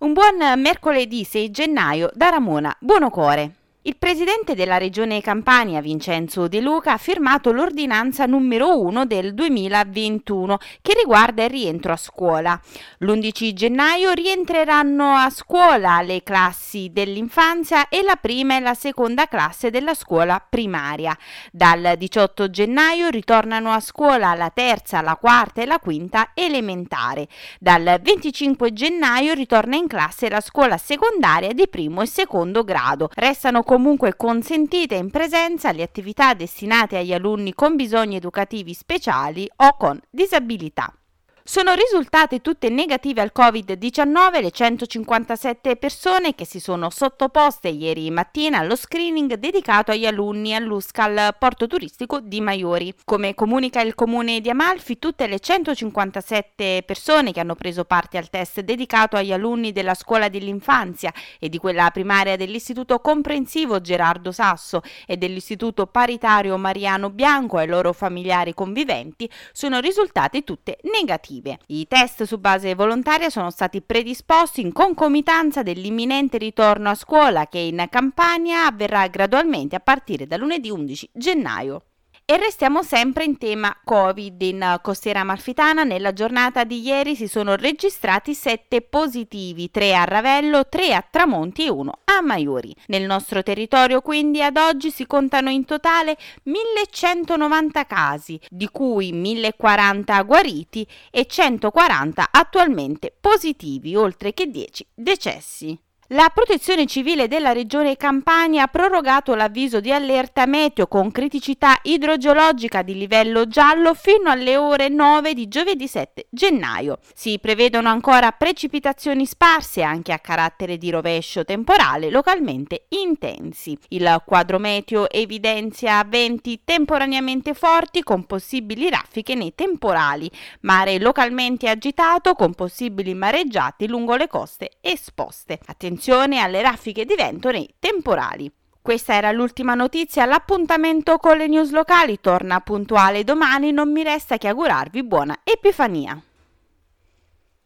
Un buon mercoledì 6 gennaio da Ramona Buonocore. Il presidente della regione Campania, Vincenzo De Luca, ha firmato l'ordinanza numero 1 del 2021 che riguarda il rientro a scuola. L'11 gennaio rientreranno a scuola le classi dell'infanzia e la prima e la seconda classe della scuola primaria. Dal 18 gennaio ritornano a scuola la terza, la quarta e la quinta elementare. Dal 25 gennaio ritorna in classe la scuola secondaria di primo e secondo grado. Restano comunque comunque consentite in presenza le attività destinate agli alunni con bisogni educativi speciali o con disabilità. Sono risultate tutte negative al Covid-19 le 157 persone che si sono sottoposte ieri mattina allo screening dedicato agli alunni all'USCAL Porto Turistico di Maiori. Come comunica il comune di Amalfi, tutte le 157 persone che hanno preso parte al test dedicato agli alunni della scuola dell'infanzia e di quella primaria dell'Istituto Comprensivo Gerardo Sasso e dell'Istituto Paritario Mariano Bianco ai loro familiari conviventi sono risultate tutte negative positive. I test su base volontaria sono stati predisposti in concomitanza dell'imminente ritorno a scuola che in Campania avverrà gradualmente a partire da lunedì 11 gennaio. E restiamo sempre in tema Covid. In Costiera Amalfitana nella giornata di ieri si sono registrati 7 positivi, 3 a Ravello, 3 a Tramonti e 1 a Maiori. Nel nostro territorio quindi ad oggi si contano in totale 1190 casi, di cui 1040 guariti e 140 attualmente positivi, oltre che 10 decessi. La Protezione Civile della Regione Campania ha prorogato l'avviso di allerta meteo con criticità idrogeologica di livello giallo fino alle ore 9 di giovedì 7 gennaio. Si prevedono ancora precipitazioni sparse anche a carattere di rovescio temporale localmente intensi. Il quadro meteo evidenzia venti temporaneamente forti con possibili raffiche nei temporali, mare localmente agitato con possibili mareggiati lungo le coste esposte. Attenzione attenzione alle raffiche di vento nei temporali. Questa era l'ultima notizia, l'appuntamento con le news locali torna puntuale domani, non mi resta che augurarvi buona Epifania.